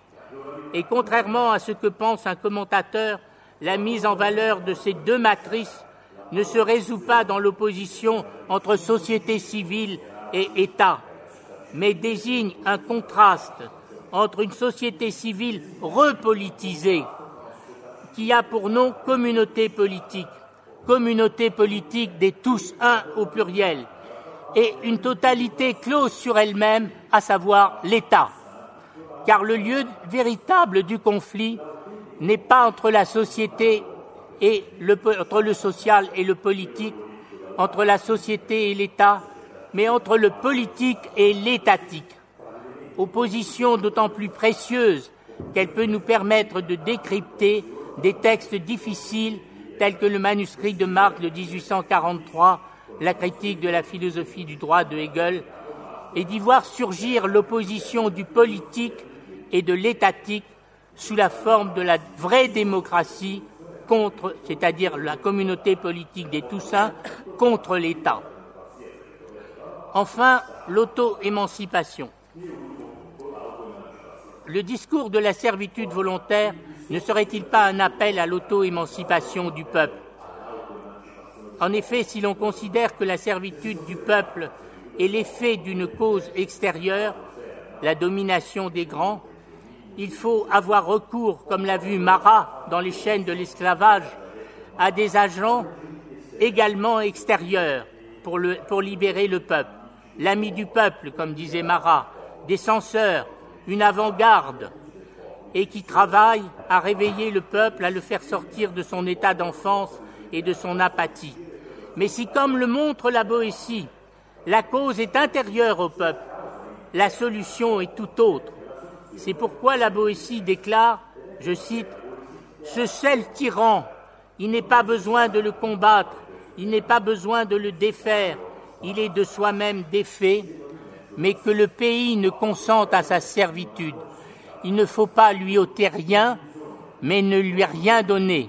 Et contrairement à ce que pense un commentateur, la mise en valeur de ces deux matrices ne se résout pas dans l'opposition entre société civile et État, mais désigne un contraste entre une société civile repolitisée, qui a pour nom communauté politique, communauté politique des tous un au pluriel, et une totalité close sur elle-même, à savoir l'État. Car le lieu véritable du conflit n'est pas entre la société et le, entre le social et le politique, entre la société et l'État, mais entre le politique et l'étatique. Opposition d'autant plus précieuse qu'elle peut nous permettre de décrypter des textes difficiles tels que le manuscrit de Marx de 1843, la critique de la philosophie du droit de Hegel, et d'y voir surgir l'opposition du politique et de l'étatique sous la forme de la vraie démocratie contre, c'est-à-dire la communauté politique des Toussins, contre l'État. Enfin, l'auto-émancipation. Le discours de la servitude volontaire ne serait-il pas un appel à l'auto-émancipation du peuple? En effet, si l'on considère que la servitude du peuple est l'effet d'une cause extérieure, la domination des grands, il faut avoir recours, comme l'a vu Marat dans les chaînes de l'esclavage, à des agents également extérieurs pour, libérer le peuple. L'ami du peuple, comme disait Marat, des censeurs, une avant-garde, et qui travaillent à réveiller le peuple, à le faire sortir de son état d'enfance et de son apathie. Mais si, comme le montre la Boétie, la cause est intérieure au peuple, la solution est tout autre. C'est pourquoi la Boétie déclare, je cite, Ce seul tyran, il n'est pas besoin de le combattre, il n'est pas besoin de le défaire, il est de soi-même défait, mais que le pays ne consente à sa servitude. Il ne faut pas lui ôter rien, mais ne lui rien donner.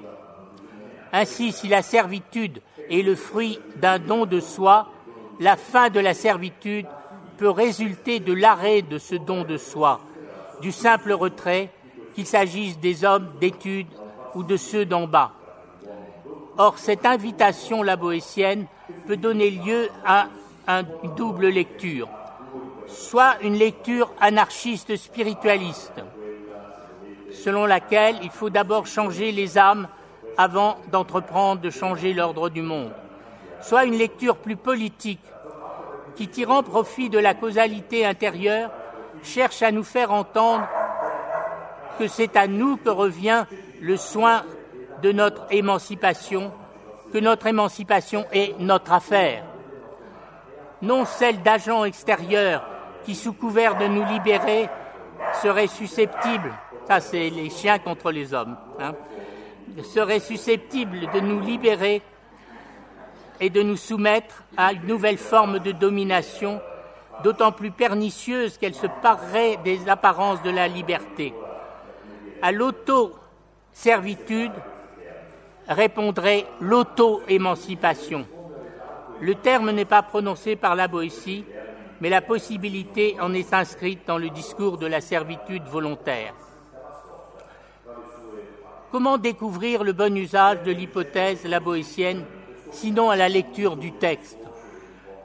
Ainsi, si la servitude est le fruit d'un don de soi, la fin de la servitude peut résulter de l'arrêt de ce don de soi du simple retrait, qu'il s'agisse des hommes d'études ou de ceux d'en bas. Or, cette invitation laboétienne peut donner lieu à une double lecture, soit une lecture anarchiste spiritualiste, selon laquelle il faut d'abord changer les âmes avant d'entreprendre de changer l'ordre du monde, soit une lecture plus politique, qui, tirant profit de la causalité intérieure, cherche à nous faire entendre que c'est à nous que revient le soin de notre émancipation, que notre émancipation est notre affaire, non celle d'agents extérieurs qui, sous couvert de nous libérer, seraient susceptibles, ça c'est les chiens contre les hommes, hein, seraient susceptibles de nous libérer et de nous soumettre à une nouvelle forme de domination d'autant plus pernicieuse qu'elle se parerait des apparences de la liberté. À l'auto-servitude répondrait l'auto-émancipation. Le terme n'est pas prononcé par la Boétie, mais la possibilité en est inscrite dans le discours de la servitude volontaire. Comment découvrir le bon usage de l'hypothèse la boétienne, sinon à la lecture du texte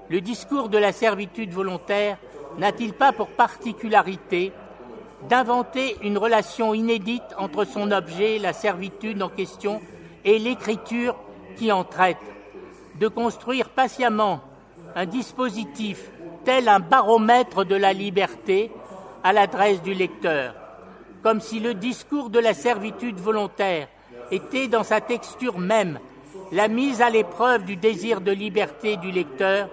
le discours de la servitude volontaire n'a-t-il pas pour particularité d'inventer une relation inédite entre son objet, la servitude en question, et l'écriture qui en traite, de construire patiemment un dispositif tel un baromètre de la liberté à l'adresse du lecteur, comme si le discours de la servitude volontaire était dans sa texture même la mise à l'épreuve du désir de liberté du lecteur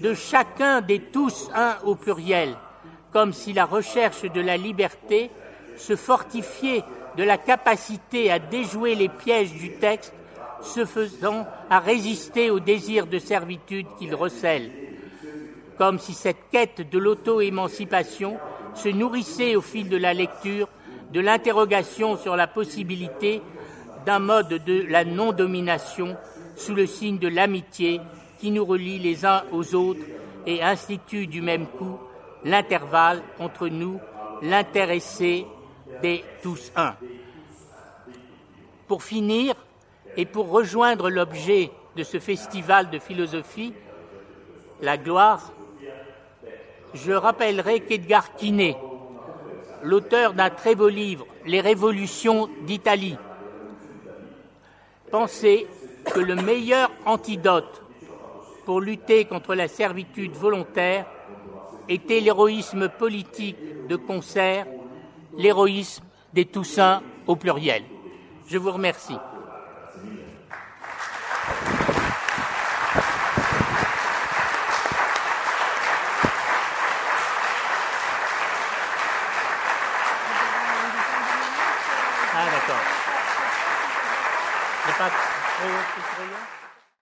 de chacun des tous un au pluriel, comme si la recherche de la liberté se fortifiait de la capacité à déjouer les pièges du texte, se faisant à résister au désir de servitude qu'il recèle, comme si cette quête de l'auto-émancipation se nourrissait au fil de la lecture de l'interrogation sur la possibilité d'un mode de la non-domination sous le signe de l'amitié qui nous relie les uns aux autres et institue du même coup l'intervalle entre nous, l'intéressé des tous un. Pour finir, et pour rejoindre l'objet de ce festival de philosophie, la gloire, je rappellerai qu'Edgar Quinet, l'auteur d'un très beau livre, Les révolutions d'Italie, pensait que le meilleur antidote pour lutter contre la servitude volontaire était l'héroïsme politique de concert, l'héroïsme des Toussins au pluriel. Je vous remercie. Ah d'accord.